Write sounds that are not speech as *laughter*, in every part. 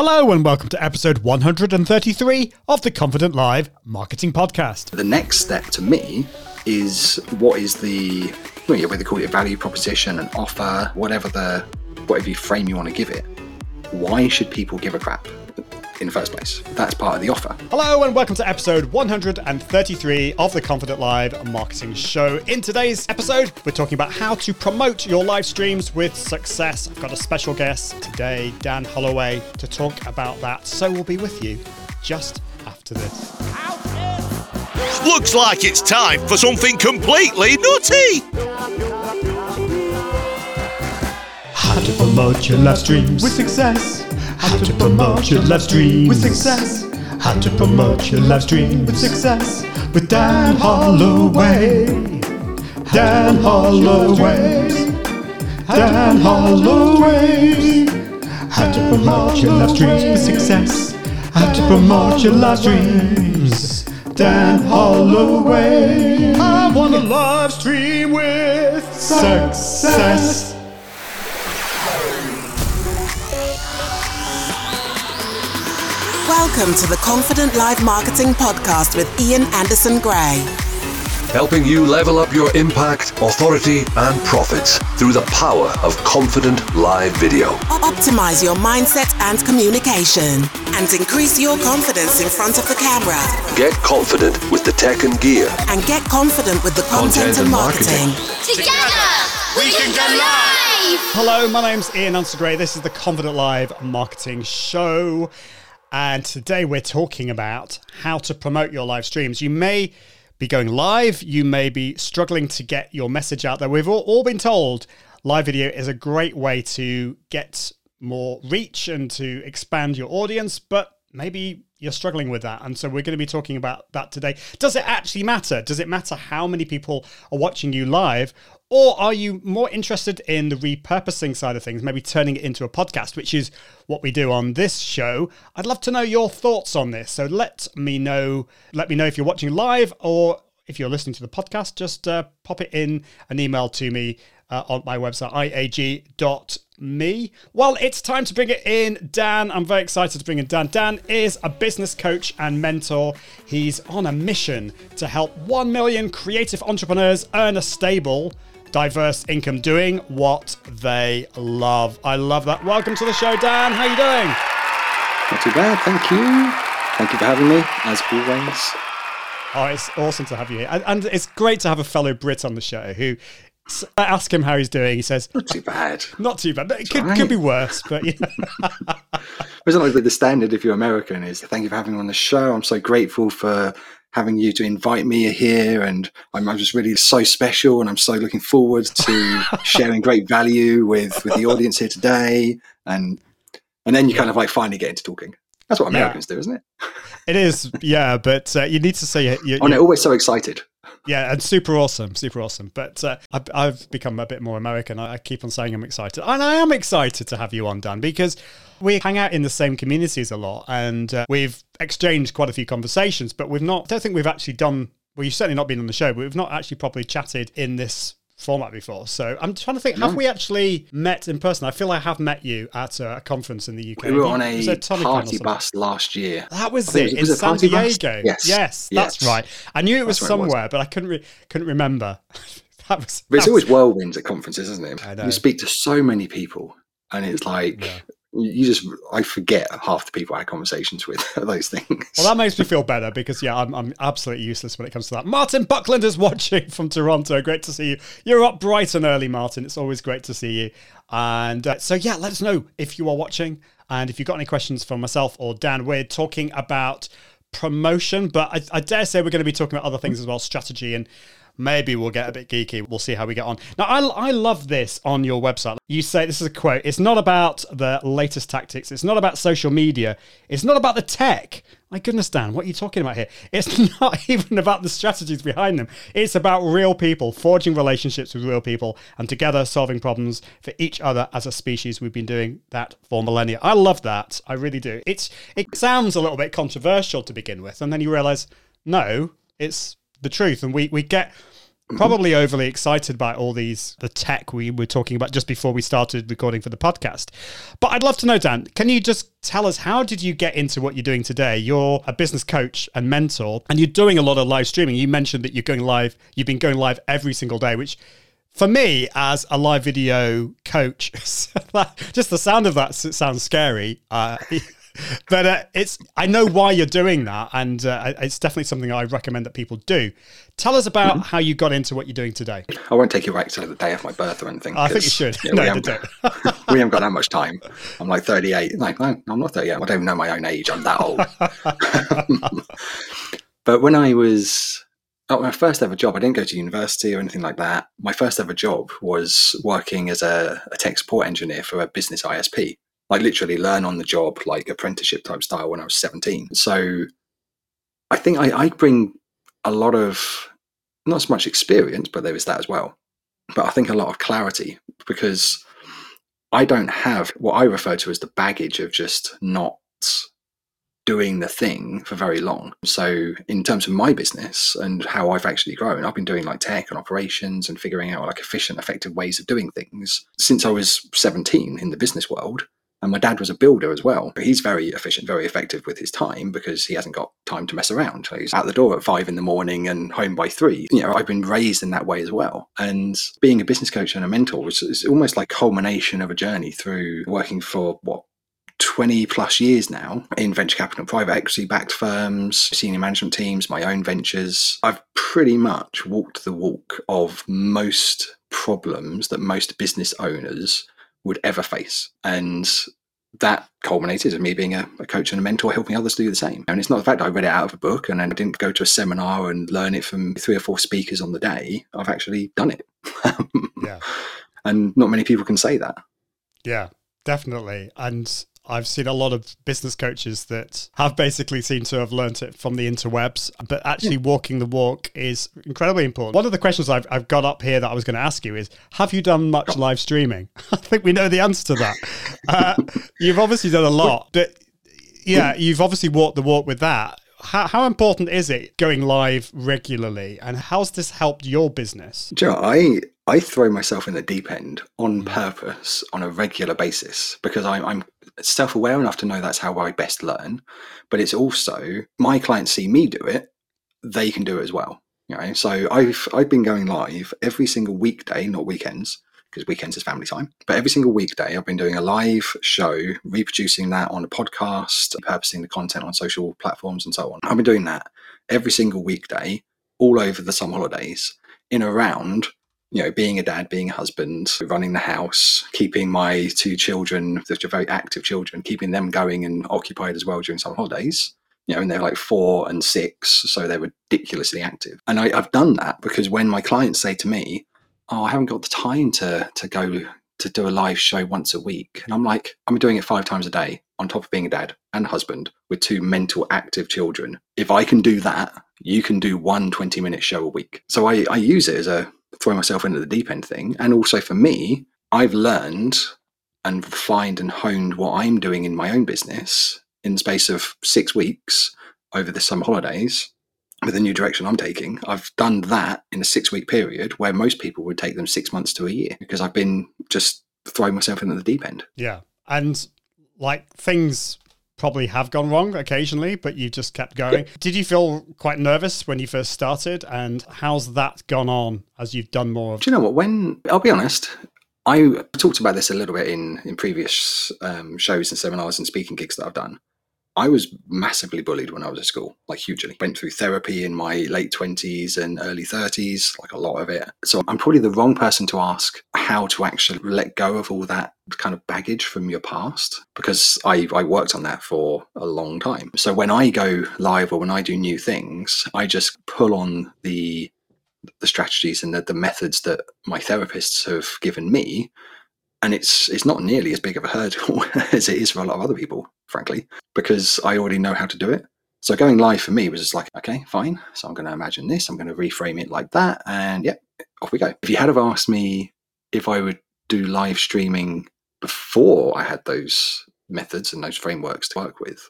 Hello, and welcome to episode 133 of the Confident Live Marketing Podcast. The next step to me is what is the, well, whether they call it a value proposition, an offer, whatever the, whatever you frame you want to give it. Why should people give a crap? In the first place. That's part of the offer. Hello, and welcome to episode 133 of the Confident Live Marketing Show. In today's episode, we're talking about how to promote your live streams with success. I've got a special guest today, Dan Holloway, to talk about that. So we'll be with you just after this. Looks like it's time for something completely nutty. How to promote your live streams with success. How to promote your live stream with success. How to promote your live stream with success with Dan Holloway. Dan Holloway. Dan Holloway. How to promote your live streams with success. How to promote your live streams. Dan Holloway. I want a live stream with success. Welcome to the Confident Live Marketing Podcast with Ian Anderson Gray. Helping you level up your impact, authority, and profits through the power of confident live video. Optimize your mindset and communication and increase your confidence in front of the camera. Get confident with the tech and gear. And get confident with the content, content and marketing. marketing. Together, we can go live! Hello, my name's Ian Anderson Gray. This is the Confident Live Marketing Show. And today we're talking about how to promote your live streams. You may be going live, you may be struggling to get your message out there. We've all, all been told live video is a great way to get more reach and to expand your audience, but maybe you're struggling with that. And so we're going to be talking about that today. Does it actually matter? Does it matter how many people are watching you live? Or are you more interested in the repurposing side of things, maybe turning it into a podcast, which is what we do on this show? I'd love to know your thoughts on this. So let me know. Let me know if you're watching live or if you're listening to the podcast. Just uh, pop it in an email to me uh, on my website, iag.me. Well, it's time to bring it in. Dan, I'm very excited to bring in Dan. Dan is a business coach and mentor. He's on a mission to help 1 million creative entrepreneurs earn a stable, diverse income doing what they love. I love that. Welcome to the show, Dan. How are you doing? Not too bad, thank you. Thank you for having me, as always. Oh, it's awesome to have you here. And it's great to have a fellow Brit on the show who I ask him how he's doing. He says, "Not too bad. Not too bad. It could, right. could be worse, but yeah." *laughs* *laughs* Isn't like the standard if you're American is thank you for having me on the show. I'm so grateful for having you to invite me here, and I'm, I'm just really so special, and I'm so looking forward to *laughs* sharing great value with with the audience here today, and and then you kind of like finally get into talking. That's what Americans yeah. do, isn't it? It is, yeah. But uh, you need to say, you're, oh, no, always so excited. Yeah, and super awesome, super awesome. But uh, I've, I've, become a bit more American. I, I, keep on saying I'm excited, and I am excited to have you on, Dan, because we hang out in the same communities a lot, and uh, we've exchanged quite a few conversations. But we've not. I don't think we've actually done. Well, you've certainly not been on the show, but we've not actually properly chatted in this format before. So I'm trying to think, have we actually met in person? I feel I have met you at a conference in the UK. We were on a party bus last year. That was it, it was, in San Diego. Yes. yes, that's right. I knew it was somewhere, it was. but I couldn't re- couldn't remember. *laughs* that was. But it's was... always whirlwinds at conferences, isn't it? You speak to so many people, and it's like. Yeah you just I forget half the people I had conversations with *laughs* those things. Well, that makes me feel better because yeah, I'm, I'm absolutely useless when it comes to that. Martin Buckland is *laughs* watching from Toronto. Great to see you. You're up bright and early, Martin. It's always great to see you. And uh, so yeah, let us know if you are watching and if you've got any questions for myself or Dan. We're talking about promotion, but I, I dare say we're going to be talking about other things as well, strategy and maybe we'll get a bit geeky. We'll see how we get on. Now, I, I love this on your website. You say, this is a quote, it's not about the latest tactics. It's not about social media. It's not about the tech. My goodness, Dan, what are you talking about here? *laughs* It's not even about the strategies behind them. It's about real people, forging relationships with real people, and together solving problems for each other as a species. We've been doing that for millennia. I love that. I really do. It's It sounds a little bit controversial to begin with, and then you realize, no, it's the truth. And we, we get probably overly excited by all these the tech we were talking about just before we started recording for the podcast. But I'd love to know, Dan, can you just tell us how did you get into what you're doing today? You're a business coach and mentor, and you're doing a lot of live streaming. You mentioned that you're going live, you've been going live every single day, which for me as a live video coach, *laughs* just the sound of that sounds scary. Uh, *laughs* *laughs* but uh, it's I know why you're doing that, and uh, it's definitely something I recommend that people do. Tell us about mm-hmm. how you got into what you're doing today. I won't take you back to the day of my birth or anything. I think you should. *laughs* no, we, haven't, *laughs* we haven't got that much time. I'm like 38. Like, no, I'm not 38. I don't even know my own age. I'm that old. but when I was Oh, my first ever job, I didn't go to university or anything like that. My first ever job was working as a, a tech support engineer for a business ISP like literally learn on the job, like apprenticeship type style when I was 17. So I think I, I bring a lot of, not so much experience, but there is that as well. But I think a lot of clarity because I don't have what I refer to as the baggage of just not doing the thing for very long. So, in terms of my business and how I've actually grown, I've been doing like tech and operations and figuring out like efficient, effective ways of doing things since I was 17 in the business world. And my dad was a builder as well. But he's very efficient, very effective with his time because he hasn't got time to mess around. So he's out the door at five in the morning and home by three. You know, I've been raised in that way as well. And being a business coach and a mentor is almost like culmination of a journey through working for what 20 plus years now in venture capital, private equity backed firms, senior management teams, my own ventures. I've pretty much walked the walk of most problems that most business owners would ever face. And that culminated in me being a, a, coach and a mentor, helping others do the same. And it's not the fact I read it out of a book and then I didn't go to a seminar and learn it from three or four speakers on the day. I've actually done it. *laughs* yeah. And not many people can say that. Yeah, definitely. And I've seen a lot of business coaches that have basically seemed to have learnt it from the interwebs, but actually walking the walk is incredibly important. One of the questions I've, I've got up here that I was going to ask you is Have you done much live streaming? *laughs* I think we know the answer to that. *laughs* Uh, you've obviously done a lot, but yeah, you've obviously walked the walk with that. How, how important is it going live regularly, and how's this helped your business? Joe, I I throw myself in the deep end on mm. purpose on a regular basis because I'm, I'm self aware enough to know that's how I best learn. But it's also my clients see me do it, they can do it as well. You know, so I've I've been going live every single weekday, not weekends, because weekends is family time. But every single weekday, I've been doing a live show, reproducing that on a podcast, purposing the content on social platforms and so on. I've been doing that every single weekday, all over the summer holidays, in around you know, being a dad, being a husband, running the house, keeping my two children, which are very active children, keeping them going and occupied as well during summer holidays. You know, and they're like four and six, so they're ridiculously active. And I, I've done that because when my clients say to me, "Oh, I haven't got the time to to go to do a live show once a week," and I'm like, "I'm doing it five times a day on top of being a dad and husband with two mental active children. If I can do that, you can do one 20 minute show a week." So I, I use it as a throw myself into the deep end thing. And also for me, I've learned and refined and honed what I'm doing in my own business in the space of six weeks over the summer holidays with the new direction I'm taking. I've done that in a six week period where most people would take them six months to a year because I've been just throwing myself into the deep end. Yeah. And like things probably have gone wrong occasionally, but you've just kept going. *laughs* Did you feel quite nervous when you first started? And how's that gone on as you've done more? Of- Do you know what? When I'll be honest, I talked about this a little bit in in previous um, shows and seminars and speaking gigs that I've done. I was massively bullied when I was at school, like hugely. Went through therapy in my late 20s and early 30s, like a lot of it. So I'm probably the wrong person to ask how to actually let go of all that kind of baggage from your past because I, I worked on that for a long time. So when I go live or when I do new things, I just pull on the the strategies and the, the methods that my therapists have given me and it's it's not nearly as big of a hurdle *laughs* as it is for a lot of other people, frankly, because I already know how to do it. So going live for me was just like, okay, fine. So I'm going to imagine this. I'm going to reframe it like that, and yeah, off we go. If you had have asked me if I would do live streaming before I had those methods and those frameworks to work with,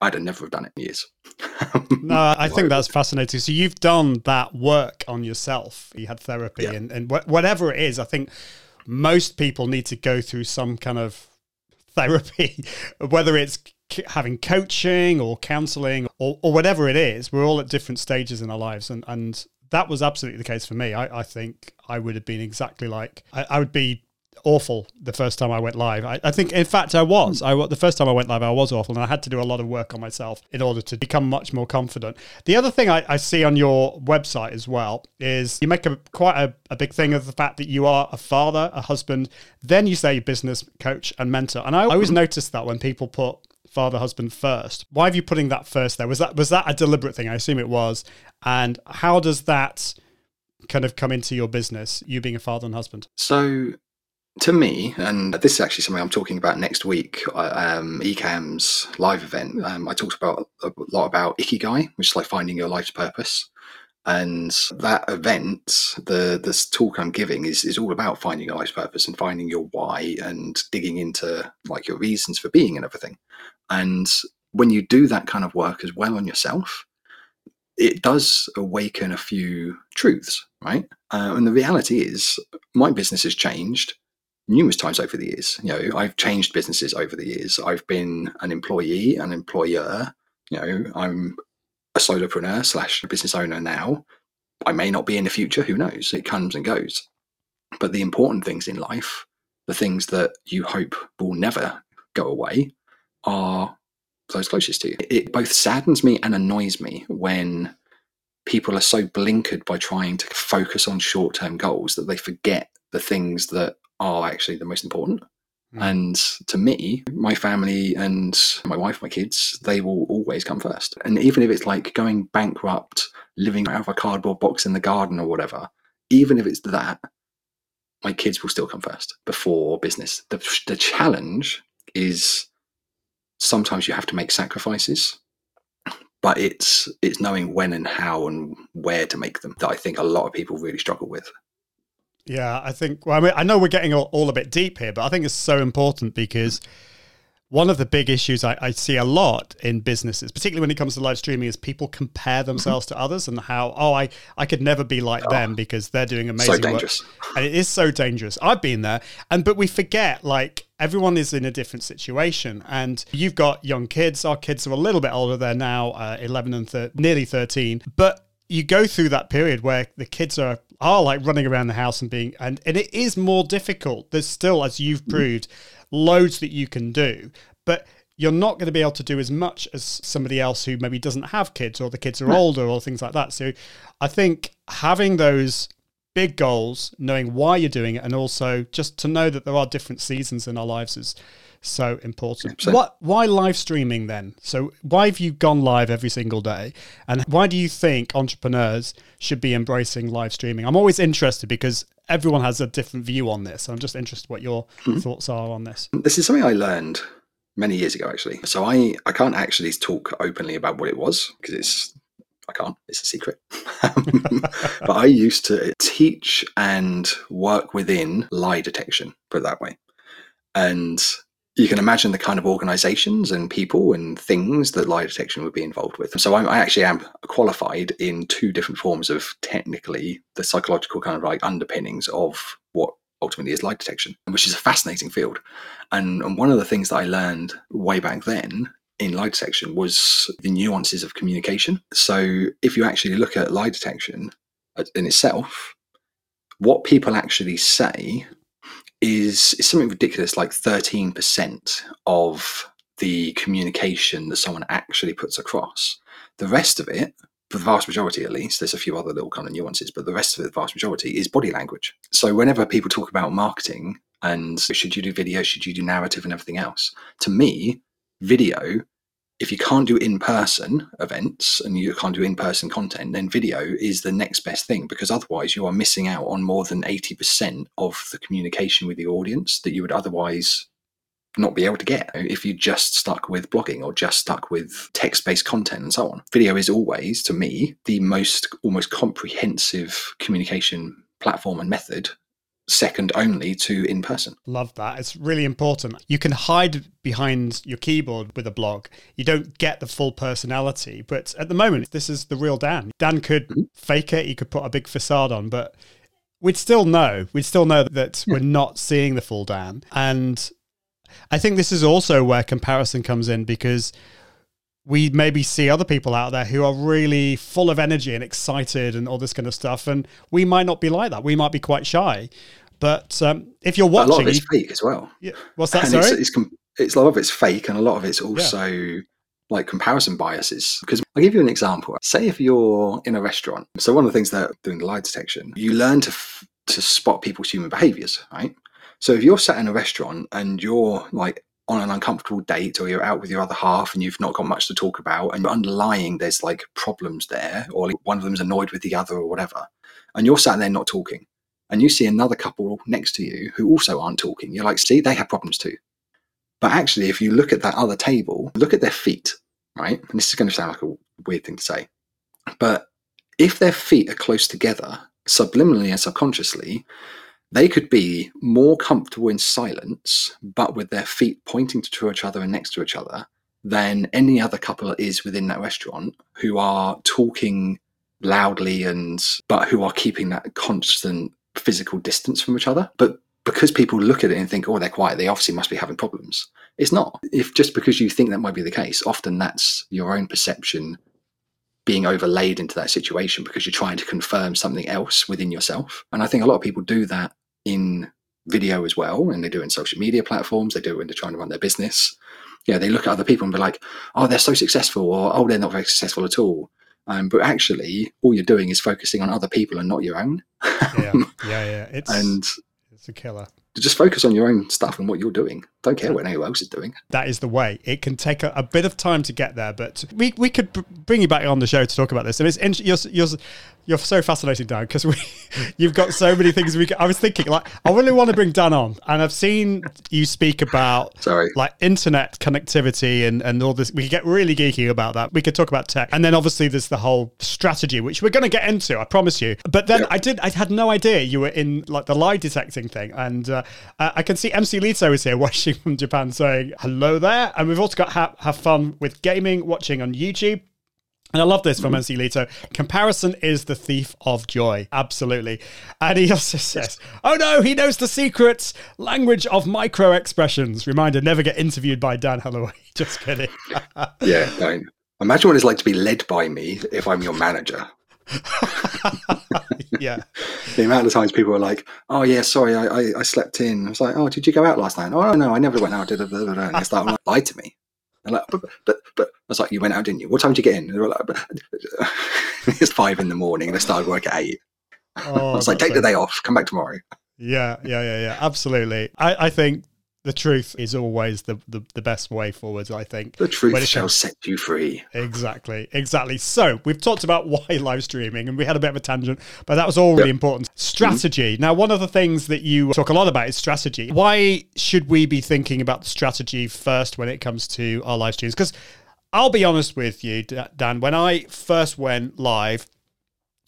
I'd have never have done it in years. *laughs* no, I think that's fascinating. So you've done that work on yourself. You had therapy, yeah. and, and wh- whatever it is, I think most people need to go through some kind of therapy, *laughs* whether it's having coaching or counseling or, or whatever it is. We're all at different stages in our lives, and and that was absolutely the case for me. I, I think I would have been exactly like I, I would be awful the first time I went live. I, I, think, in fact, I was. Hmm. I the first time I went live, I was awful, and I had to do a lot of work on myself in order to become much more confident. The other thing I, I see on your website as well is you make a quite a, a, big thing of the fact that you are a father, a husband. Then you say business coach and mentor, and I always hmm. notice that when people put father husband first. Why have you putting that first there? Was that was that a deliberate thing? I assume it was. And how does that kind of come into your business, you being a father and husband? So to me, and this is actually something I'm talking about next week, um, Ecamm's live event. Um, I talked about a lot about ikigai, which is like finding your life's purpose. And that event, the this talk I'm giving is is all about finding your life's purpose and finding your why and digging into like your reasons for being and everything. And when you do that kind of work as well on yourself, it does awaken a few truths, right? Uh, and the reality is, my business has changed numerous times over the years. You know, I've changed businesses over the years. I've been an employee, an employer. You know, I'm a solopreneur slash business owner now. I may not be in the future. Who knows? It comes and goes. But the important things in life, the things that you hope will never go away, are those closest to you. It both saddens me and annoys me when people are so blinkered by trying to focus on short term goals that they forget the things that are actually the most important. Mm. And to me, my family and my wife, my kids, they will always come first. And even if it's like going bankrupt, living out of a cardboard box in the garden or whatever, even if it's that, my kids will still come first before business. The, the challenge is sometimes you have to make sacrifices but it's it's knowing when and how and where to make them that I think a lot of people really struggle with. Yeah, I think. Well, I mean, I know we're getting all, all, a bit deep here, but I think it's so important because one of the big issues I, I, see a lot in businesses, particularly when it comes to live streaming, is people compare mm-hmm. themselves to others and how oh I I could never be like oh, them because they're doing amazing so dangerous. work, and it is so dangerous. I've been there, and but we forget like everyone is in a different situation, and you've got young kids. Our kids are a little bit older; they're now uh, eleven and thir- nearly thirteen, but you go through that period where the kids are are like running around the house and being and, and it is more difficult. There's still, as you've mm. proved, loads that you can do, but you're not going to be able to do as much as somebody else who maybe doesn't have kids or the kids are older or things like that. So I think having those big goals, knowing why you're doing it, and also just to know that there are different seasons in our lives is so important. So, what? Why live streaming then? So why have you gone live every single day, and why do you think entrepreneurs should be embracing live streaming? I'm always interested because everyone has a different view on this. I'm just interested what your mm-hmm. thoughts are on this. This is something I learned many years ago, actually. So I I can't actually talk openly about what it was because it's I can't. It's a secret. *laughs* but I used to teach and work within lie detection, put it that way. And you can imagine the kind of organizations and people and things that lie detection would be involved with. So I'm, I actually am qualified in two different forms of technically the psychological kind of like underpinnings of what ultimately is lie detection, which is a fascinating field. And, and one of the things that I learned way back then in lie detection was the nuances of communication. So if you actually look at lie detection in itself, what people actually say is, is something ridiculous like 13% of the communication that someone actually puts across. The rest of it, the vast majority at least, there's a few other little kind of nuances, but the rest of it, the vast majority, is body language. So whenever people talk about marketing and should you do video, should you do narrative and everything else, to me, video if you can't do in person events and you can't do in person content, then video is the next best thing because otherwise you are missing out on more than 80% of the communication with the audience that you would otherwise not be able to get if you just stuck with blogging or just stuck with text based content and so on. Video is always, to me, the most almost comprehensive communication platform and method second only to in person. Love that. It's really important. You can hide behind your keyboard with a blog. You don't get the full personality, but at the moment, this is the real Dan. Dan could mm-hmm. fake it, he could put a big facade on, but we'd still know. We'd still know that yeah. we're not seeing the full Dan. And I think this is also where comparison comes in because we maybe see other people out there who are really full of energy and excited and all this kind of stuff. And we might not be like that. We might be quite shy. But um, if you're watching, a lot of it's fake as well. Yeah, what's that? And sorry, it's, it's, it's, a lot of it's fake, and a lot of it's also yeah. like comparison biases. Because I'll give you an example. Say if you're in a restaurant. So one of the things that doing the lie detection, you learn to f- to spot people's human behaviors, right? So if you're sat in a restaurant and you're like on an uncomfortable date or you're out with your other half and you've not got much to talk about and underlying there's like problems there or like one of them's annoyed with the other or whatever and you're sat there not talking and you see another couple next to you who also aren't talking. You're like see they have problems too. But actually if you look at that other table look at their feet right? And this is going to sound like a weird thing to say but if their feet are close together subliminally and subconsciously they could be more comfortable in silence, but with their feet pointing to each other and next to each other, than any other couple is within that restaurant who are talking loudly and but who are keeping that constant physical distance from each other. But because people look at it and think, oh, they're quiet, they obviously must be having problems. It's not. If just because you think that might be the case, often that's your own perception being overlaid into that situation because you're trying to confirm something else within yourself. And I think a lot of people do that in video as well, and they do it in social media platforms. They do it when they're trying to run their business. Yeah, they look at other people and be like, "Oh, they're so successful," or "Oh, they're not very successful at all." Um, but actually, all you're doing is focusing on other people and not your own. yeah, *laughs* yeah, yeah. It's and it's a killer just focus on your own stuff and what you're doing. Don't care what anyone else is doing. That is the way. It can take a, a bit of time to get there, but we, we could b- bring you back on the show to talk about this. And it's you're, you're, you're so fascinating, Dan, because we *laughs* you've got so many things. We I was thinking like I really want to bring Dan on, and I've seen you speak about sorry like internet connectivity and and all this. We could get really geeky about that. We could talk about tech, and then obviously there's the whole strategy, which we're going to get into. I promise you. But then I did I had no idea you were in like the lie detecting thing, and. Uh, I can see MC Lito is here watching from Japan saying hello there. And we've also got ha- have fun with gaming, watching on YouTube. And I love this from MC Lito. Comparison is the thief of joy. Absolutely. And he also *laughs* says, Oh no, he knows the secrets language of micro expressions. Reminder never get interviewed by Dan Holloway. *laughs* Just kidding. yeah, don't. Imagine what it's like to be led by me if I'm your manager. *laughs* yeah. The amount of times people are like, "Oh yeah, sorry, I, I, I, slept in." I was like, "Oh, did you go out last night?" "Oh no, I never went out." Did and they start like, lie to me. And like, but, but, but I was like, "You went out, didn't you? What time did you get in?" And they were like, *laughs* "It's five in the morning." And they started work at eight. Oh, I was like, "Take so... the day off. Come back tomorrow." Yeah, yeah, yeah, yeah. Absolutely. I, I think the truth is always the, the, the best way forward, I think. The truth shall comes... set you free. Exactly, exactly. So we've talked about *laughs* why live streaming and we had a bit of a tangent, but that was all really yep. important. Strategy. Mm-hmm. Now, one of the things that you talk a lot about is strategy. Why should we be thinking about the strategy first when it comes to our live streams? Because I'll be honest with you, Dan, when I first went live,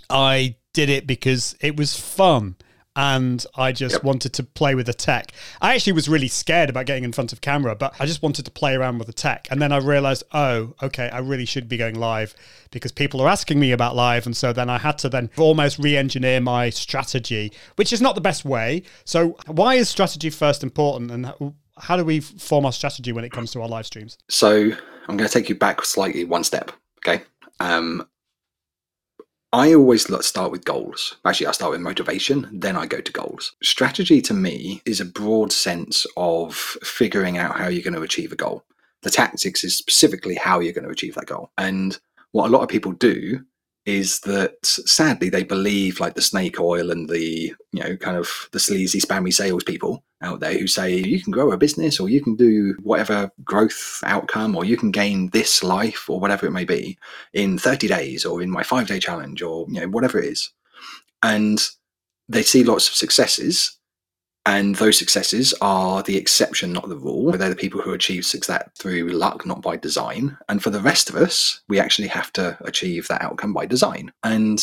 I did it because it was fun and I just yep. wanted to play with the tech. I actually was really scared about getting in front of camera, but I just wanted to play around with the tech. And then I realized, oh, okay, I really should be going live because people are asking me about live. And so then I had to then almost re engineer my strategy, which is not the best way. So, why is strategy first important? And how do we form our strategy when it comes to our live streams? So, I'm going to take you back slightly one step. Okay. Um, I always start with goals. Actually, I start with motivation, then I go to goals. Strategy to me is a broad sense of figuring out how you're going to achieve a goal. The tactics is specifically how you're going to achieve that goal. And what a lot of people do is that sadly they believe like the snake oil and the you know kind of the sleazy spammy salespeople out there who say you can grow a business or you can do whatever growth outcome or you can gain this life or whatever it may be in 30 days or in my five day challenge or you know whatever it is. And they see lots of successes and those successes are the exception, not the rule. They're the people who achieve success through luck, not by design. And for the rest of us, we actually have to achieve that outcome by design. And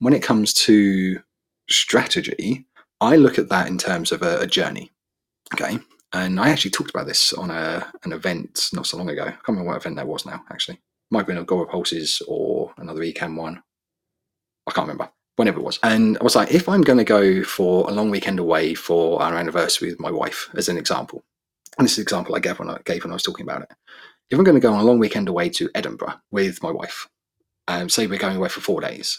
when it comes to strategy, I look at that in terms of a, a journey. Okay. And I actually talked about this on a, an event not so long ago. I can't remember what event that was now, actually. Might have been a Gore Pulses or another Ecamm one. I can't remember. Whenever it was. And I was like, if I'm going to go for a long weekend away for our anniversary with my wife, as an example, and this is an example I gave when I, gave when I was talking about it. If I'm going to go on a long weekend away to Edinburgh with my wife, um, say we're going away for four days,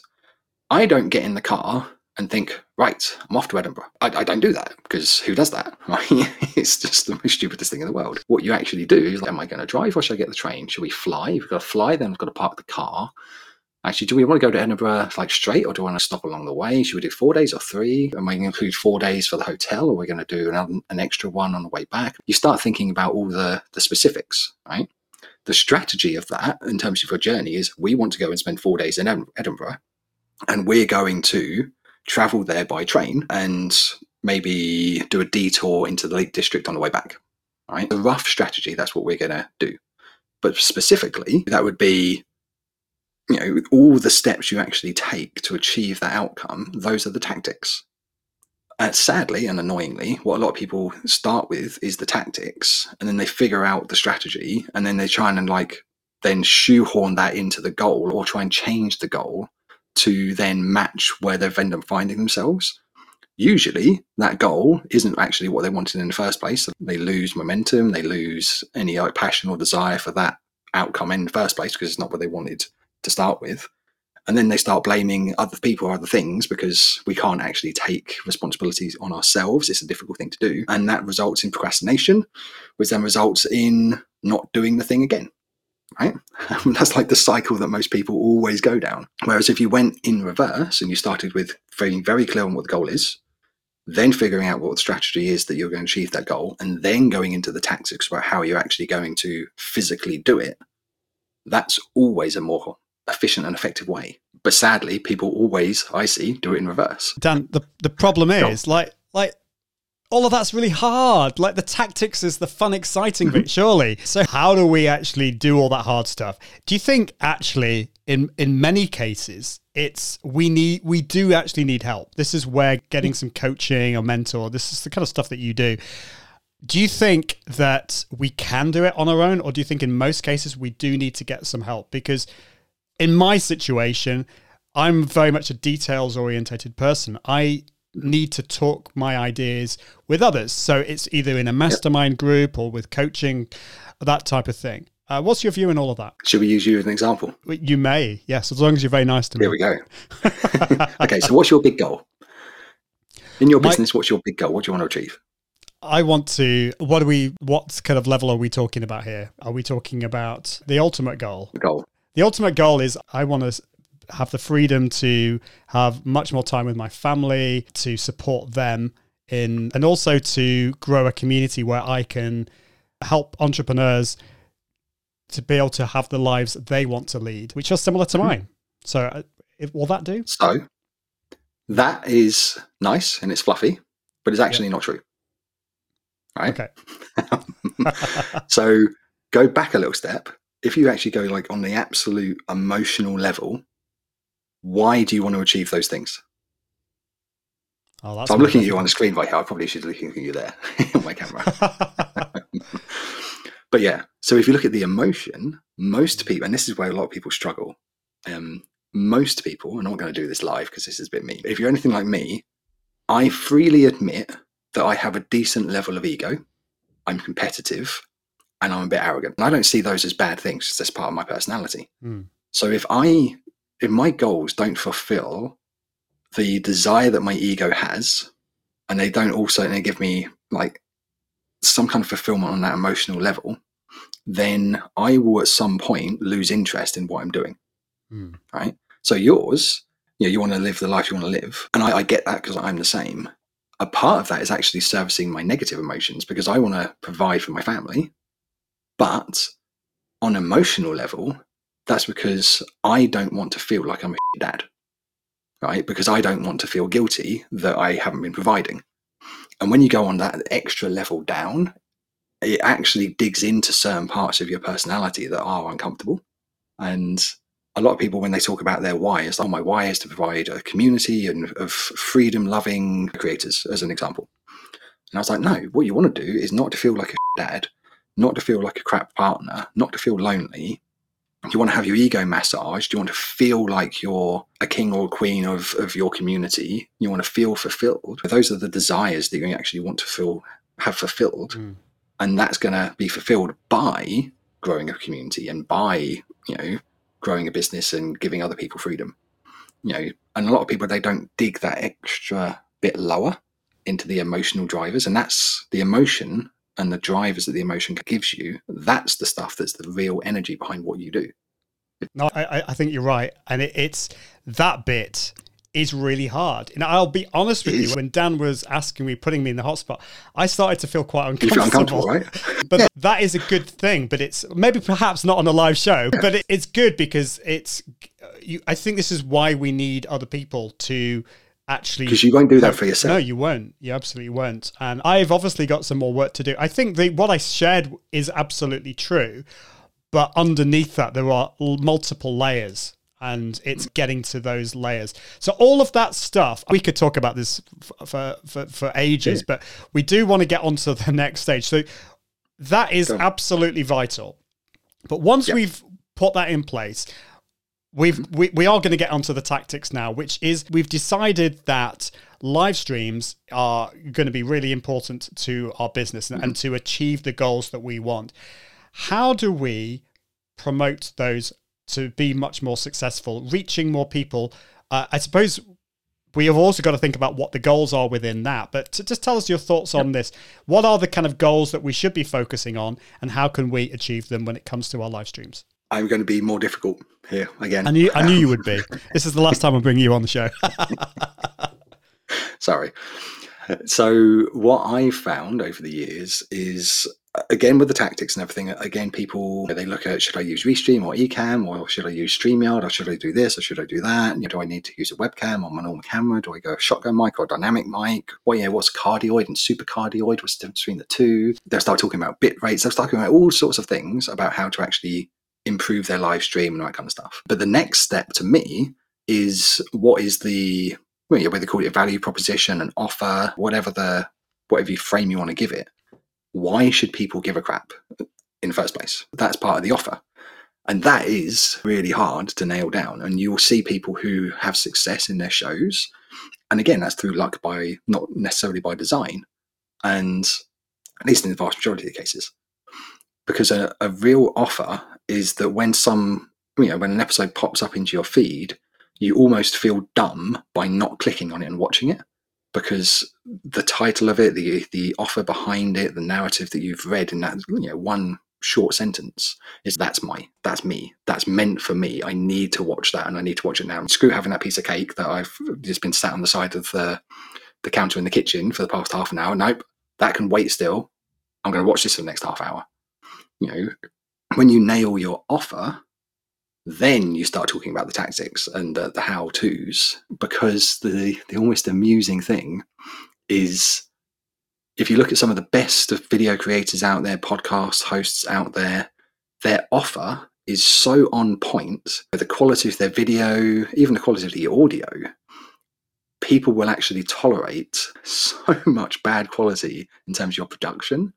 I don't get in the car and think, right, I'm off to Edinburgh. I, I don't do that because who does that? *laughs* Right? it's just the most stupidest thing in the world. What you actually do is, like, am I going to drive or should I get the train? Should we fly? If we've got to fly, then we've got to park the car. Actually, do we want to go to Edinburgh like straight or do we want to stop along the way? Should we do four days or three? Am I going to include four days for the hotel or are we going to do an, an extra one on the way back? You start thinking about all the, the specifics, right? The strategy of that in terms of your journey is we want to go and spend four days in Edinburgh and we're going to travel there by train and maybe do a detour into the Lake District on the way back. Right? The rough strategy, that's what we're going to do. But specifically, that would be, you know, all the steps you actually take to achieve that outcome, those are the tactics. Uh, sadly and annoyingly, what a lot of people start with is the tactics, and then they figure out the strategy, and then they try and like then shoehorn that into the goal or try and change the goal to then match where they've ended up finding themselves. Usually, that goal isn't actually what they wanted in the first place. They lose momentum, they lose any like, passion or desire for that outcome in the first place because it's not what they wanted to start with. And then they start blaming other people or other things because we can't actually take responsibilities on ourselves. It's a difficult thing to do. And that results in procrastination, which then results in not doing the thing again right? *laughs* That's like the cycle that most people always go down. Whereas if you went in reverse and you started with being very clear on what the goal is, then figuring out what the strategy is that you're going to achieve that goal, and then going into the tactics about how you're actually going to physically do it, that's always a more efficient and effective way. But sadly, people always, I see, do it in reverse. Dan, the, the problem is, like, like all of that's really hard. Like the tactics is the fun, exciting bit, mm-hmm. surely. So how do we actually do all that hard stuff? Do you think actually in in many cases it's we need we do actually need help. This is where getting some coaching or mentor, this is the kind of stuff that you do. Do you think that we can do it on our own, or do you think in most cases we do need to get some help? Because in my situation, I'm very much a details orientated person. I need to talk my ideas with others. So it's either in a mastermind group or with coaching, that type of thing. Uh, what's your view in all of that? Should we use you as an example? You may, yes, as long as you're very nice to me. Here we go. *laughs* okay, so what's your big goal? In your business, my, what's your big goal? What do you want to achieve? I want to. What are we? What kind of level are we talking about here? Are we talking about the ultimate goal? The goal. The ultimate goal is I want to have the freedom to have much more time with my family, to support them in, and also to grow a community where I can help entrepreneurs to be able to have the lives they want to lead, which are similar to mm-hmm. mine. So, uh, will that do? So, that is nice and it's fluffy, but it's actually yeah. not true. Right? Okay. *laughs* *laughs* so, go back a little step. If you actually go like on the absolute emotional level, why do you want to achieve those things? Oh, so I'm looking at you on the screen right here. I probably should be looking at you there *laughs* on my camera. *laughs* but yeah, so if you look at the emotion, most people, and this is where a lot of people struggle. Um, most people, I'm not going to do this live because this is a bit mean. If you're anything like me, I freely admit that I have a decent level of ego. I'm competitive and I'm a bit arrogant. And I don't see those as bad things. That's part of my personality. Mm. So if I if my goals don't fulfill the desire that my ego has, and they don't also they give me like some kind of fulfillment on that emotional level, then I will at some point lose interest in what I'm doing. Mm. Right. So yours, you know, you want to live the life you want to live. And I, I get that because I'm the same. A part of that is actually servicing my negative emotions because I want to provide for my family. But on emotional level, that's because I don't want to feel like I'm a dad, right? Because I don't want to feel guilty that I haven't been providing. And when you go on that extra level down, it actually digs into certain parts of your personality that are uncomfortable. And a lot of people, when they talk about their why, it's oh, my why is to provide a community and of freedom loving creators, as an example. And I was like, no, what you want to do is not to feel like a dad, not to feel like a crap partner, not to feel lonely. You want to have your ego massaged. You want to feel like you're a king or a queen of, of your community. You want to feel fulfilled. Those are the desires that you actually want to feel have fulfilled. Mm. And that's going to be fulfilled by growing a community and by, you know, growing a business and giving other people freedom. You know, and a lot of people they don't dig that extra bit lower into the emotional drivers, and that's the emotion and the drivers that the emotion gives you. That's the stuff that's the real energy behind what you do. No, I, I think you're right, and it, it's that bit is really hard. And I'll be honest with you, when Dan was asking me, putting me in the hotspot, I started to feel quite uncomfortable. uncomfortable right? *laughs* but that is a good thing. But it's maybe perhaps not on a live show, but it, it's good because it's. You, I think this is why we need other people to actually because you won't do that for yourself. No, you won't. You absolutely won't. And I've obviously got some more work to do. I think the what I shared is absolutely true, but underneath that there are multiple layers and it's getting to those layers. So all of that stuff, we could talk about this for for, for ages, yeah. but we do want to get onto the *laughs* next stage. So that is absolutely vital. But once yep. we've put that in place, we've we, we are going to get onto the tactics now, which is we've decided that live streams are going to be really important to our business and, and to achieve the goals that we want. How do we promote those to be much more successful, reaching more people. Uh, I suppose we have also got to think about what the goals are within that. But just tell us your thoughts on this. What are the kind of goals that we should be focusing on, and how can we achieve them when it comes to our live streams? I'm going to be more difficult here again. I knew, I knew you would be. *laughs* This is the last time I'm bringing you on the show. *laughs* Sorry. So, what I've found over the years is again with the tactics and everything again people they look at should i use restream or ecamm or should i use streamyard or should i do this or should i do that do i need to use a webcam or my normal camera do i go shotgun mic or dynamic mic well yeah what's cardioid and super cardioid what's the difference between the two they'll start talking about bit rates they'll start talking about all sorts of things about how to actually improve their live stream and that kind of stuff but the next step to me is what is the well, yeah, whether call it a value proposition an offer whatever the whatever you frame you want to give it why should people give a crap in the first place? That's part of the offer. And that is really hard to nail down. And you'll see people who have success in their shows. And again, that's through luck by not necessarily by design. And at least in the vast majority of the cases. Because a, a real offer is that when some, you know, when an episode pops up into your feed, you almost feel dumb by not clicking on it and watching it because the title of it, the the offer behind it, the narrative that you've read in that you know one short sentence is that's my that's me. That's meant for me. I need to watch that and i need to watch it now. Screw having that piece of cake that i've just been sat on the side of the the counter in the kitchen for the past half an hour. Nope. That can wait still. I'm going to watch this for the next half hour. You know when you nail your offer then you start talking about the tactics and uh, the how to's because the the almost amusing thing is if you look at some of the best of video creators out there podcast hosts out there their offer is so on point the quality of their video even the quality of the audio people will actually tolerate *laughs* so much bad quality in terms of your production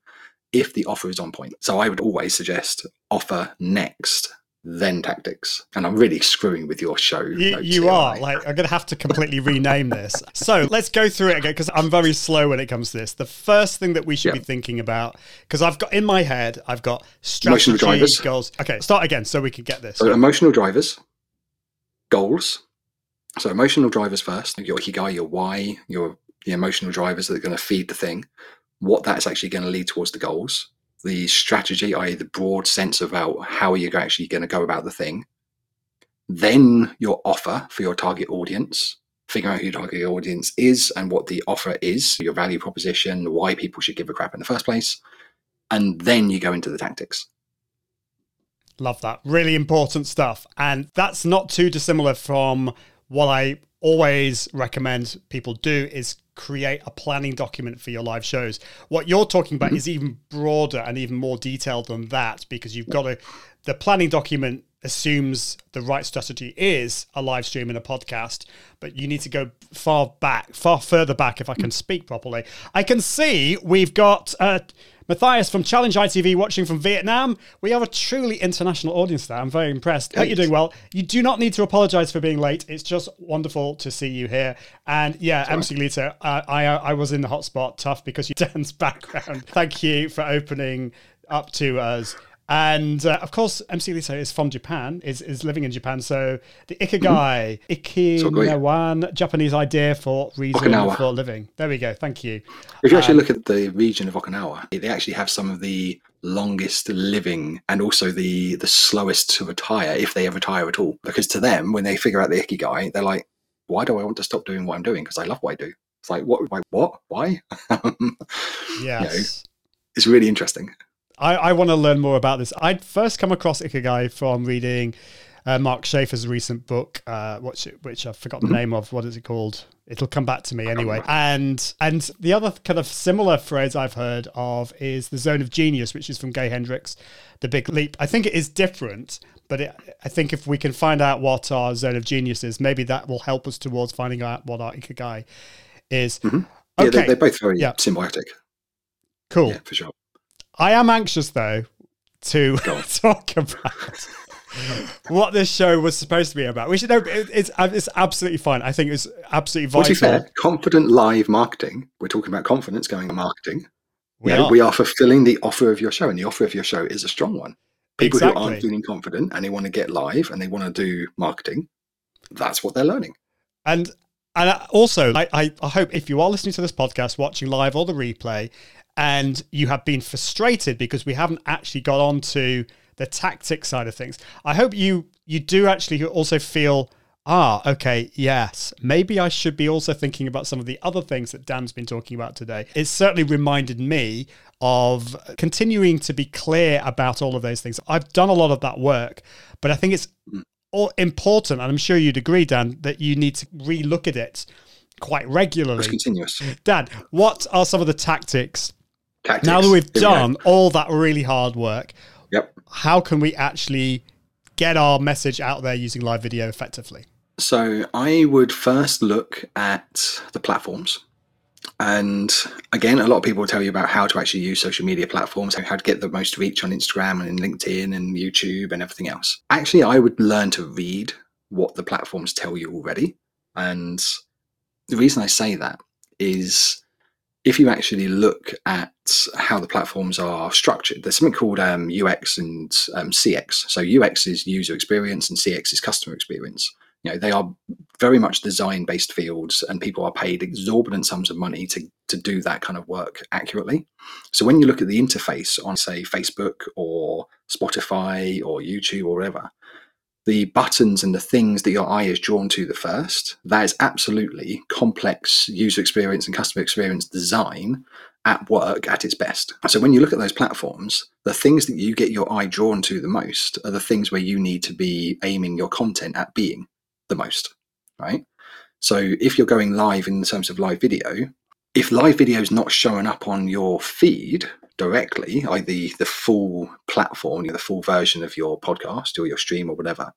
if the offer is on point so i would always suggest offer next then tactics. And I'm really screwing with your show. You, you are. Like, I'm going to have to completely rename this. So let's go through it again because I'm very slow when it comes to this. The first thing that we should yep. be thinking about, because I've got in my head, I've got strategy, emotional drivers. goals. Okay, start again so we can get this. So emotional drivers, goals. So emotional drivers first, your ikigai, your why, your the emotional drivers that are going to feed the thing, what that's actually going to lead towards the goals the strategy, i.e., the broad sense about how you're actually going to go about the thing, then your offer for your target audience, figure out who your target audience is and what the offer is, your value proposition, why people should give a crap in the first place, and then you go into the tactics. Love that. Really important stuff. And that's not too dissimilar from what I always recommend people do is create a planning document for your live shows. What you're talking about mm-hmm. is even broader and even more detailed than that because you've got to the planning document assumes the right strategy is a live stream and a podcast, but you need to go far back, far further back if I can speak properly. I can see we've got uh, Matthias from Challenge ITV watching from Vietnam. We have a truly international audience there. I'm very impressed. Hope you're doing well. You do not need to apologize for being late. It's just wonderful to see you here. And yeah, MC Lito, uh, I, I was in the hotspot tough because you *laughs* Dan's background. Thank you for opening up to us. And uh, of course, MC Lito is from Japan, is, is living in Japan. So the Ikigai, Ikinawan, Japanese idea for reason Okinawa. for living. There we go. Thank you. If you Um, actually look at the region of Okinawa, they actually have some of the longest living and also the the slowest to retire if they ever retire at all. Because to them, when they figure out the ikigai, they're like, "Why do I want to stop doing what I'm doing? Because I love what I do." It's like, "What? Why, what? Why?" *laughs* Yes. it's really interesting. I, I want to learn more about this. I'd first come across Ikigai from reading uh, Mark Schaefer's recent book, uh, which, which I've forgotten the name of. What is it called? It'll come back to me anyway. And and the other kind of similar phrase I've heard of is the zone of genius, which is from Gay Hendricks, The Big Leap. I think it is different, but it, I think if we can find out what our zone of genius is, maybe that will help us towards finding out what our Ikigai is. Yeah, Okay, they're, they're both very Yeah. symbiotic. cool. Yeah, for sure. I am anxious though to *laughs* talk about what this show was supposed to be about. We should know it- it's uh, it's absolutely fine. I think it's absolutely Well, vital. to be fair, confident live marketing. We're talking about confidence going marketing. We you know, are. we are fulfilling the offer of your show, and the offer of your show is a strong one. People who aren't feeling confident and they want to get live and they want to do marketing, that's what they're learning. And and uh, also, I, I, I hope if you are listening to this podcast, watching live or the replay, and you have been frustrated because we haven't actually got on to the tactic side of things, I hope you you do actually also feel. Ah, okay, yes. Maybe I should be also thinking about some of the other things that Dan's been talking about today. It certainly reminded me of continuing to be clear about all of those things. I've done a lot of that work, but I think it's all important, and I'm sure you'd agree, Dan, that you need to relook at it quite regularly. It's regularly. continuous. Dan, what are some of the tactics Tactics. now that we've Here we done all that really hard work? Yep. How can we actually get our message out there using live video effectively? So I would first look at the platforms. And again, a lot of people will tell you about how to actually use social media platforms, how to get the most reach on Instagram and LinkedIn and YouTube and everything else. Actually, I would learn to read what the platforms tell you already. And the reason I say that is if you actually look at how the platforms are structured, there's something called um, UX and um, CX. So UX is user experience and CX is customer experience. You know, they are very much design based fields and people are paid exorbitant sums of money to, to do that kind of work accurately. So when you look at the interface on, say, Facebook or Spotify or YouTube or whatever, the buttons and the things that your eye is drawn to the first, that is absolutely complex user experience and customer experience design at work at its best. So when you look at those platforms, the things that you get your eye drawn to the most are the things where you need to be aiming your content at being the most, right? So if you're going live in terms of live video, if live video is not showing up on your feed directly, like the the full platform, you know, the full version of your podcast or your stream or whatever,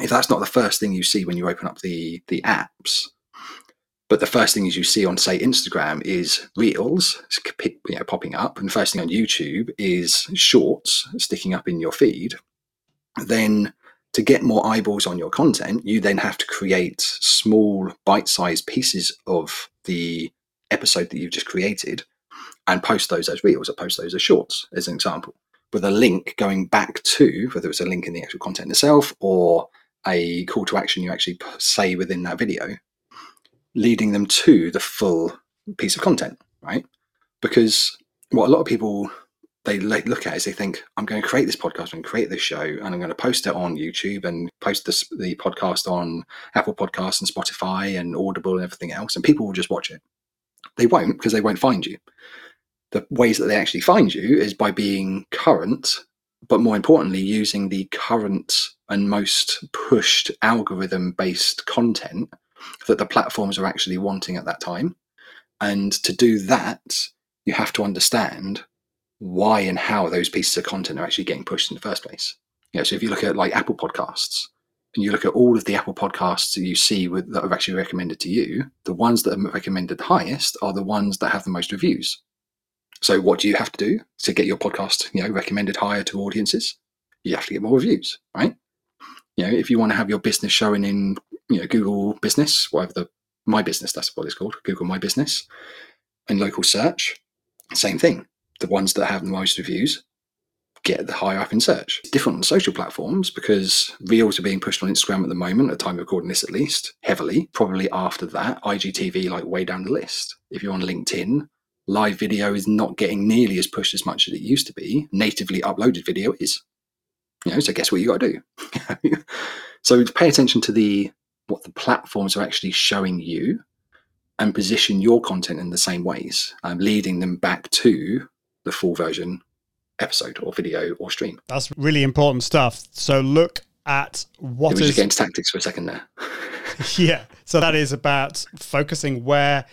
if that's not the first thing you see when you open up the the apps, but the first thing is you see on say Instagram is reels you know, popping up, and first thing on YouTube is shorts sticking up in your feed, then to get more eyeballs on your content, you then have to create small bite-sized pieces of the episode that you've just created and post those as reels or post those as shorts, as an example, with a link going back to whether it's a link in the actual content itself or a call to action you actually say within that video, leading them to the full piece of content, right? Because what a lot of people they look at is they think I'm going to create this podcast and create this show and I'm going to post it on YouTube and post this, the podcast on Apple Podcasts and Spotify and Audible and everything else, and people will just watch it. They won't because they won't find you. The ways that they actually find you is by being current, but more importantly, using the current and most pushed algorithm based content that the platforms are actually wanting at that time. And to do that, you have to understand why and how those pieces of content are actually getting pushed in the first place. You know, so if you look at like Apple Podcasts and you look at all of the Apple Podcasts that you see with, that are actually recommended to you, the ones that are recommended highest are the ones that have the most reviews. So what do you have to do to get your podcast, you know, recommended higher to audiences? You have to get more reviews, right? You know, if you want to have your business showing in, you know, Google Business, whatever the My Business, that's what it's called, Google My Business, and local search, same thing. The ones that have the most reviews get the higher up in search. It's different on social platforms because reels are being pushed on Instagram at the moment, at the time of recording this at least, heavily. Probably after that, IGTV like way down the list. If you're on LinkedIn, live video is not getting nearly as pushed as much as it used to be. Natively uploaded video is. You know, so guess what you got to do? *laughs* so pay attention to the what the platforms are actually showing you and position your content in the same ways, um, leading them back to the full version episode or video or stream. That's really important stuff. So look at what is just to tactics for a second there. *laughs* *laughs* yeah. So that is about focusing where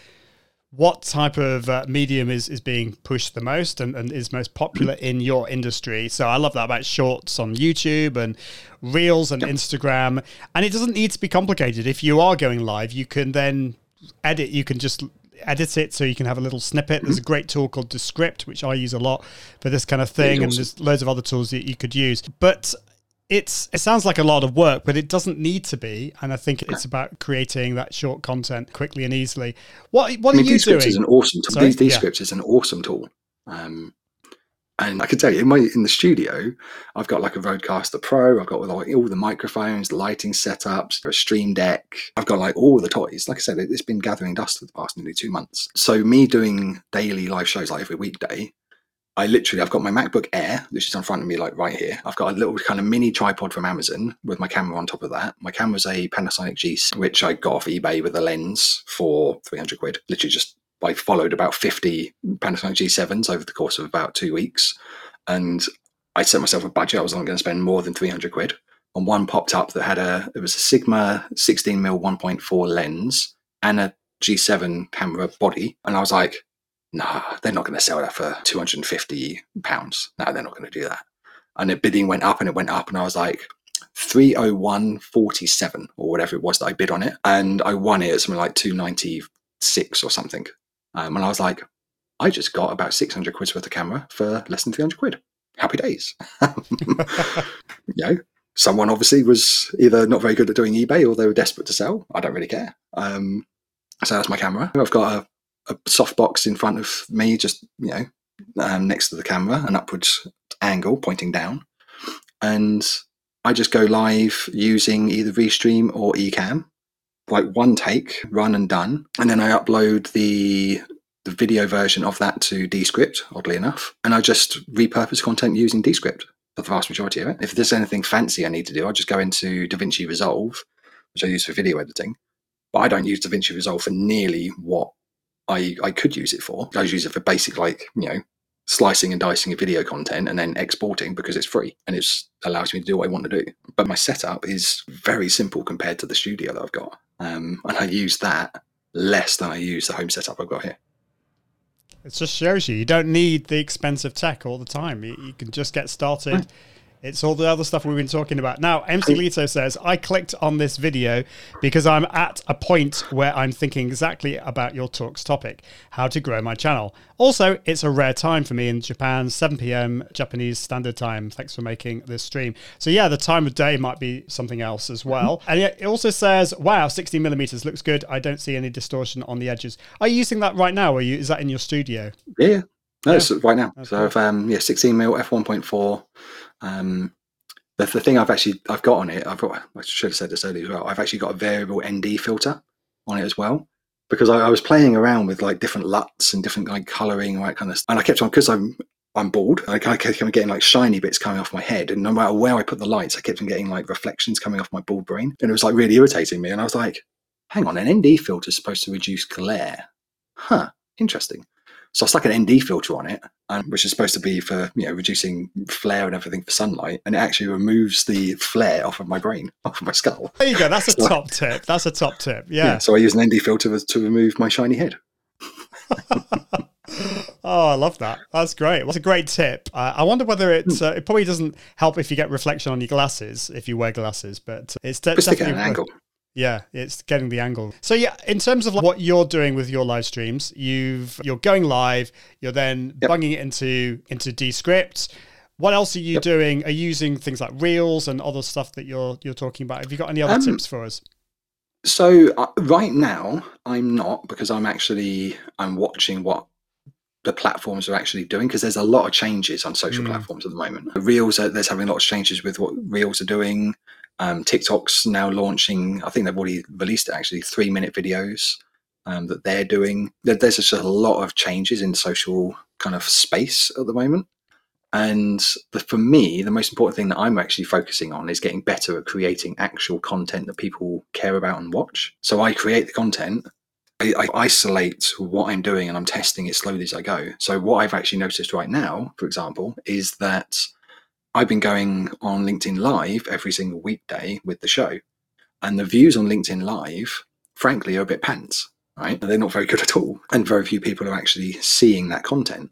what type of uh, medium is, is being pushed the most and, and is most popular in your industry. So I love that about shorts on YouTube and reels and Instagram. And it doesn't need to be complicated. If you are going live, you can then edit, you can just edit it so you can have a little snippet. There's a great tool called Descript, which I use a lot for this kind of thing. And there's loads of other tools that you could use. But it's it sounds like a lot of work, but it doesn't need to be. And I think it's about creating that short content quickly and easily. What what I mean, are you Descript doing? is an awesome tool. Sorry? These Yeah. Descript is an awesome tool. Um, and I can tell you, in my in the studio, I've got like a Rodecaster Pro. I've got like all the microphones, the lighting setups, a Stream Deck. I've got like all the toys. Like I said, it's been gathering dust for the past nearly two months. So me doing daily live shows like every weekday, I literally I've got my MacBook Air, which is in front of me, like right here. I've got a little kind of mini tripod from Amazon with my camera on top of that. My camera's a Panasonic G, which I got off eBay with a lens for 300 quid. Literally just I followed about 50 Panasonic G7s over the course of about two weeks, and I set myself a budget. I was not going to spend more than 300 quid. And one popped up that had a it was a Sigma 16 mm 1.4 lens and a G7 camera body, and I was like, nah, they're not going to sell that for 250 pounds. No, they're not going to do that. And the bidding went up and it went up, and I was like, 301.47 or whatever it was that I bid on it. And I won it at something like 296 or something. Um, and I was like, I just got about 600 quid worth of camera for less than 300 quid. Happy days. *laughs* you know, someone obviously was either not very good at doing eBay or they were desperate to sell. I don't really care. Um, so that's my camera. I've got a, a soft box in front of me, just, you know, um, next to the camera, an upwards angle pointing down. And I just go live using either Restream or Ecamm, like one take, run and done. And then I upload the the video version of that to Descript, oddly enough. And I just repurpose content using Descript for the vast majority of it. If there's anything fancy I need to do, I just go into DaVinci Resolve, which I use for video editing. But I don't use DaVinci Resolve for nearly what I, I could use it for. I use it for basic, like, you know, slicing and dicing of video content and then exporting because it's free and it allows me to do what I want to do. But my setup is very simple compared to the studio that I've got. Um, and I use that less than I use the home setup I've got here. It just shows you you don't need the expensive tech all the time. You, you can just get started. It's all the other stuff we've been talking about. Now, MC Lito says, I clicked on this video because I'm at a point where I'm thinking exactly about your talk's topic how to grow my channel. Also, it's a rare time for me in Japan, 7 p.m. Japanese Standard Time. Thanks for making this stream. So, yeah, the time of day might be something else as well. And it also says, wow, 60 millimeters looks good. I don't see any distortion on the edges. Are you using that right now? Are you, is that in your studio? Yeah. No, Yeah. it's right now. That's so I've um yeah, 16 mil f 1.4. Um, the, the thing I've actually I've got on it, I've got I should have said this earlier as well. I've actually got a variable ND filter on it as well because I, I was playing around with like different LUTs and different like coloring and that kind of stuff. And I kept on because I'm I'm bald. I kept on getting like shiny bits coming off my head, and no matter where I put the lights, I kept on getting like reflections coming off my bald brain, and it was like really irritating me. And I was like, "Hang on, an ND filter is supposed to reduce glare, huh? Interesting." So I stuck an ND filter on it, um, which is supposed to be for you know reducing flare and everything for sunlight, and it actually removes the flare off of my brain, *laughs* off of my skull. There you go. That's a *laughs* top tip. That's a top tip. Yeah. So I use an ND filter to remove my shiny head. *laughs* Oh, I love that. That's great. That's a great tip. Uh, I wonder whether it uh, it probably doesn't help if you get reflection on your glasses if you wear glasses, but it's de- Just to get definitely an angle. Yeah, it's getting the angle. So yeah, in terms of like what you're doing with your live streams, you've you're going live, you're then Yep. bunging it into into Descript. What else are you doing? Are you using things like Reels and other stuff that you're you're talking about? Have you got any other Um, tips for us? So uh, right now, I'm not because I'm actually I'm watching what the platforms are actually doing because there's a lot of changes on social Mm. platforms at the moment. Reels, are, there's having a lot of changes with what Reels are doing. Um, TikTok's now launching. I think they've already released actually three minute videos um, that they're doing. There's just a lot of changes in social kind of space at the moment. And the, for me, the most important thing that I'm actually focusing on is getting better at creating actual content that people care about and watch. So I create the content, I, I isolate what I'm doing, and I'm testing it slowly as I go. So what I've actually noticed right now, for example, is that I've been going on LinkedIn Live every single weekday with the show, and the views on LinkedIn Live, frankly, are a bit pants. Right? They're not very good at all, and very few people are actually seeing that content.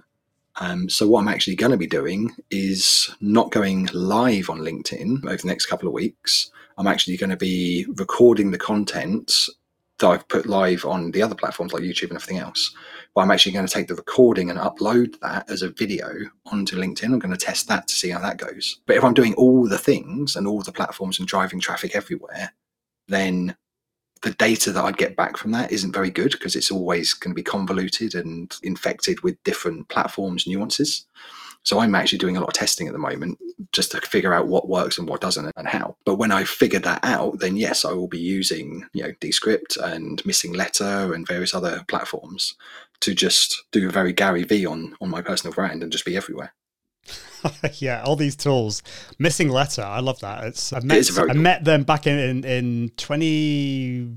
Um, so what I'm actually going to be doing is not going live on LinkedIn over the next couple of weeks. I'm actually going to be recording the content that I've put live on the other platforms like YouTube and everything else. But I'm actually going to take the recording and upload that as a video onto LinkedIn. I'm going to test that to see how that goes. But if I'm doing all the things and all the platforms and driving traffic everywhere, then the data that I'd get back from that isn't very good because it's always going to be convoluted and infected with different platforms nuances. So I'm actually doing a lot of testing at the moment just to figure out what works and what doesn't and how. But when I figure that out, then yes, I will be using, you know, Descript and Missinglettr and various other platforms to just do a very Gary V on on my personal brand and just be everywhere. *laughs* yeah, all these tools. Missinglettr, I love that. It's I met I met them back in in, in twenty.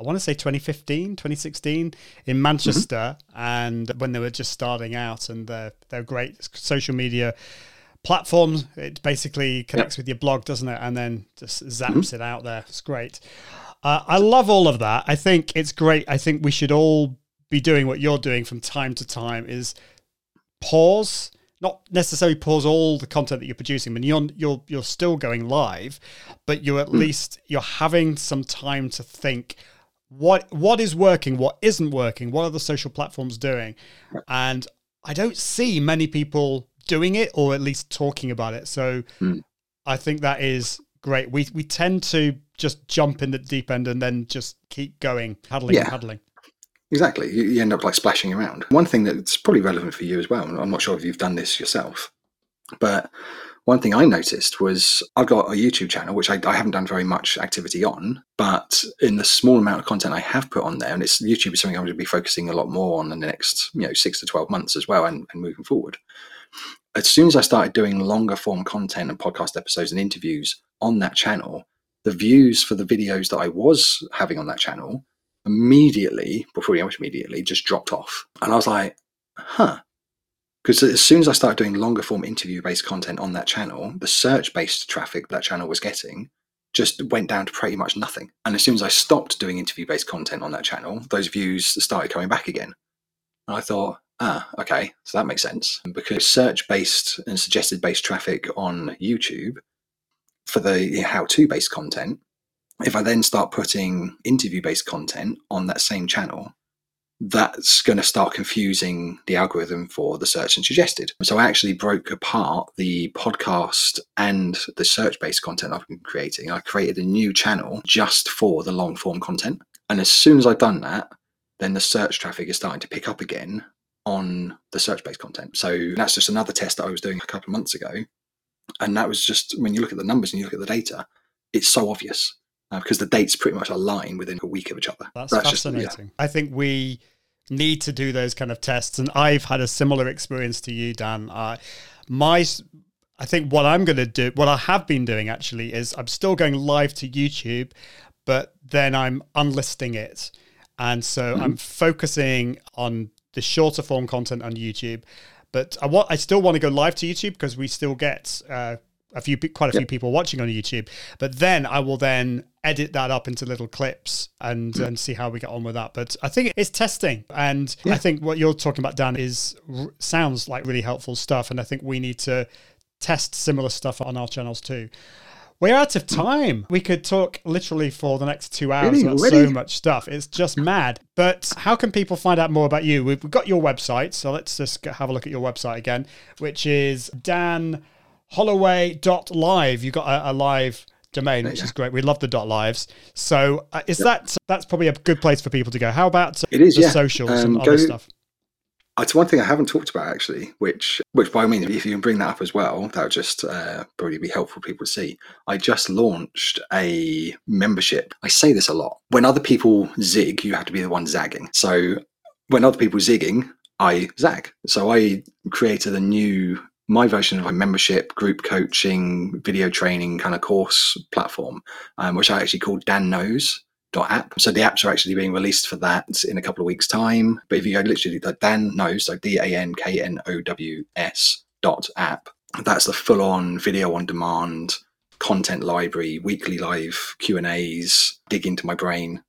I want to say 2015, 2016 in mm-hmm. Manchester, and when they were just starting out, and they're they're great social media platforms. It basically connects with your blog, doesn't it? And then just zaps mm-hmm. it out there. It's great. Uh, I love all of that. I think it's great. I think we should all be doing what you're doing from time to time. Is pause not necessarily pause all the content that you're producing but you're you're you're still going live but you're at mm. least you're having some time to think what what is working what isn't working what are the social platforms doing and i don't see many people doing it or at least talking about it so hmm. i think that is great we we tend to just jump in the deep end and then just keep going paddling and Yeah. paddling Exactly. You, you end up like splashing around. One thing that's probably relevant for you as well, I'm not sure if you've done this yourself, but one thing I noticed was I've got a YouTube channel, which I, I haven't done very much activity on, but in the small amount of content I have put on there, and it's YouTube is something I'm going to be focusing a lot more on in the next, you know, six to 12 months as well and, and moving forward. As soon as I started doing longer form content and podcast episodes and interviews on that channel, the views for the videos that I was having on that channel immediately, before pretty much immediately, just dropped off. And I was like, huh. Because as soon as I started doing longer form interview based content on that channel, the search based traffic that channel was getting just went down to pretty much nothing. And as soon as I stopped doing interview based content on that channel, those views started coming back again. And I thought, ah, okay, so that makes sense. Because search based and suggested based traffic on YouTube for the how to based content if I then start putting interview based content on that same channel, that's going to start confusing the algorithm for the search and suggested. So I actually broke apart the podcast and the search based content I've been creating. I created a new channel just for the long form content. And as soon as I've done that, then the search traffic is starting to pick up again on the search based content. So that's just another test that I was doing a couple of months ago. And that was just when you look at the numbers and you look at the data, it's so obvious uh, because the dates pretty much align within a week of each other. That's, just- fascinating. yeah. I think we need to do those kind of tests, and I've had a similar experience to you, Dan. Uh, my, I think what I'm going to do, what I have been doing actually, is I'm still going live to YouTube, but then I'm unlisting it, and so I'm focusing on the shorter form content on YouTube. But I want, I still want to go live to YouTube because we still get uh, a few, quite a few people watching on YouTube. But then I will then edit that up into little clips and hmm. and see how we get on with that. But I think it's testing, and I think what you're talking about, Dan, is sounds like really helpful stuff. And I think we need to test similar stuff on our channels too. We're out of time. We could talk literally for the next two hours Really? about Already? so much stuff. It's just mad. But how can people find out more about you? We've got your website, so let's just have a look at your website again, which is danholloway.live. You've got a, a live domain, which is great. We love the dot lives. So uh, is that that's probably a good place for people to go? How about It is, the yeah. socials and Um, other go- stuff? It's one thing I haven't talked about actually, which, which by all means, if you can bring that up as well, that would just uh, probably be helpful for people to see. I just launched a membership. I say this a lot. When other people zig, you have to be the one zagging. So when other people zigging, I zag. So I created a new my version of a membership, group coaching, video training kind of course platform, um, which I actually called Dan Knows app. So the apps are actually being released for that in a couple of weeks' time. But if you go literally the Dan knows, so D A N K N O W S dot app, that's the full on video on demand content library, weekly live Q and A's, dig into my brain.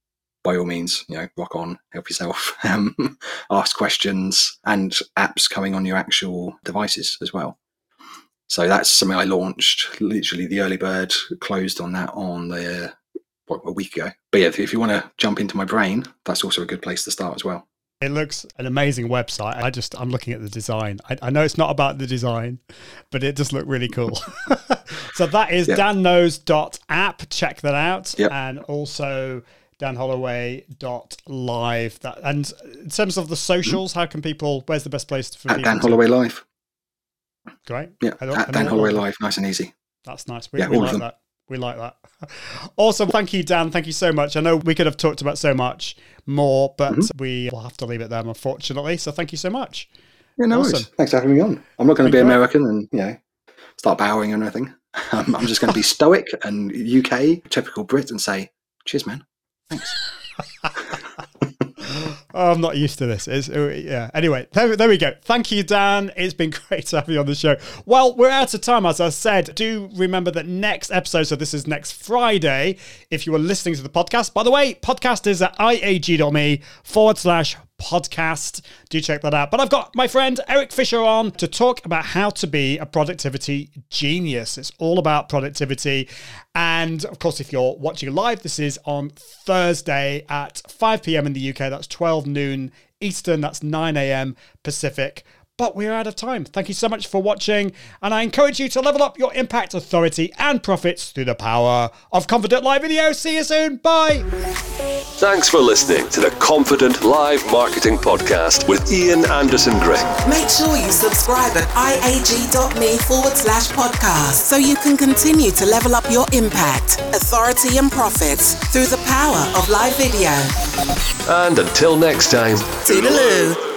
By all means, you know, rock on, help yourself, *laughs* um, ask questions, and apps coming on your actual devices as well. So that's something I launched. Literally, the early bird closed on that on the what, a week ago. But yeah, if, if you want to jump into my brain, that's also a good place to start as well. It looks an amazing website. I just I'm looking at the design. I, I know it's not about the design, but it does look really cool. *laughs* so that is Yeah. danknows.app. Check that out. Yep. And also danholloway.live. That and in terms of the socials, how can people where's the best place for At people Dan Holloway Live. Great. Yeah, at Dan Holloway Live, nice and easy. That's nice. We, Yeah, we all of like them. that. We like that. *laughs* awesome. Thank you, Dan. Thank you so much. I know we could have talked about so much more, but Mm-hmm. we will have to leave it there, unfortunately. So thank you so much. Yeah, no Awesome. worries. Thanks for having me on. I'm not going to be American and you know start bowing or anything. *laughs* Um, I'm just going to be *laughs* stoic and UK, typical Brit, and say, "Cheers, man." Oh, *laughs* I'm not used to this. It's, uh, yeah. Anyway, there, there we go. Thank you, Dan. It's been *laughs* great to have you on the show. Well, we're out of time, as I said. Do remember that next episode, so this is next Friday, if you are listening to the podcast. By the way, podcast is at iag.me forward slash podcast. Do check that out. But I've got my friend Erik Fisher on to talk about how to be a productivity genius. It's all about productivity. And of course, if you're watching live, this is on Thursday at 5 p.m. in the UK. That's 12 noon Eastern. That's 9 a.m. Pacific. But we're out of time. Thank you so much for watching. And I encourage you to level up your impact, authority, and profits through the power of Confident Live Video. See you soon. Bye. Thanks for listening to the Confident Live Marketing Podcast with Ian Anderson Gray. Make sure you subscribe at iag.me forward slash podcast so you can continue to level up your impact, authority, and profits through the power of live video. And until next time, Toodaloo.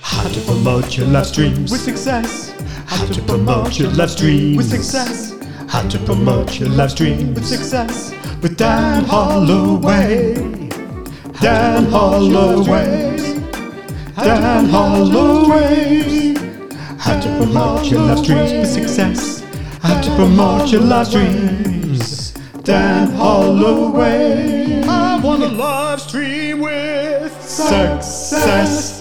How to promote your live streams with success. How to promote your live streams with success. How to promote your live stream with success with Dan Holloway. Dan Holloway. Dan Holloway. How to promote your live streams with success. How to promote your live streams. Dan Holloway. I want a live stream with success.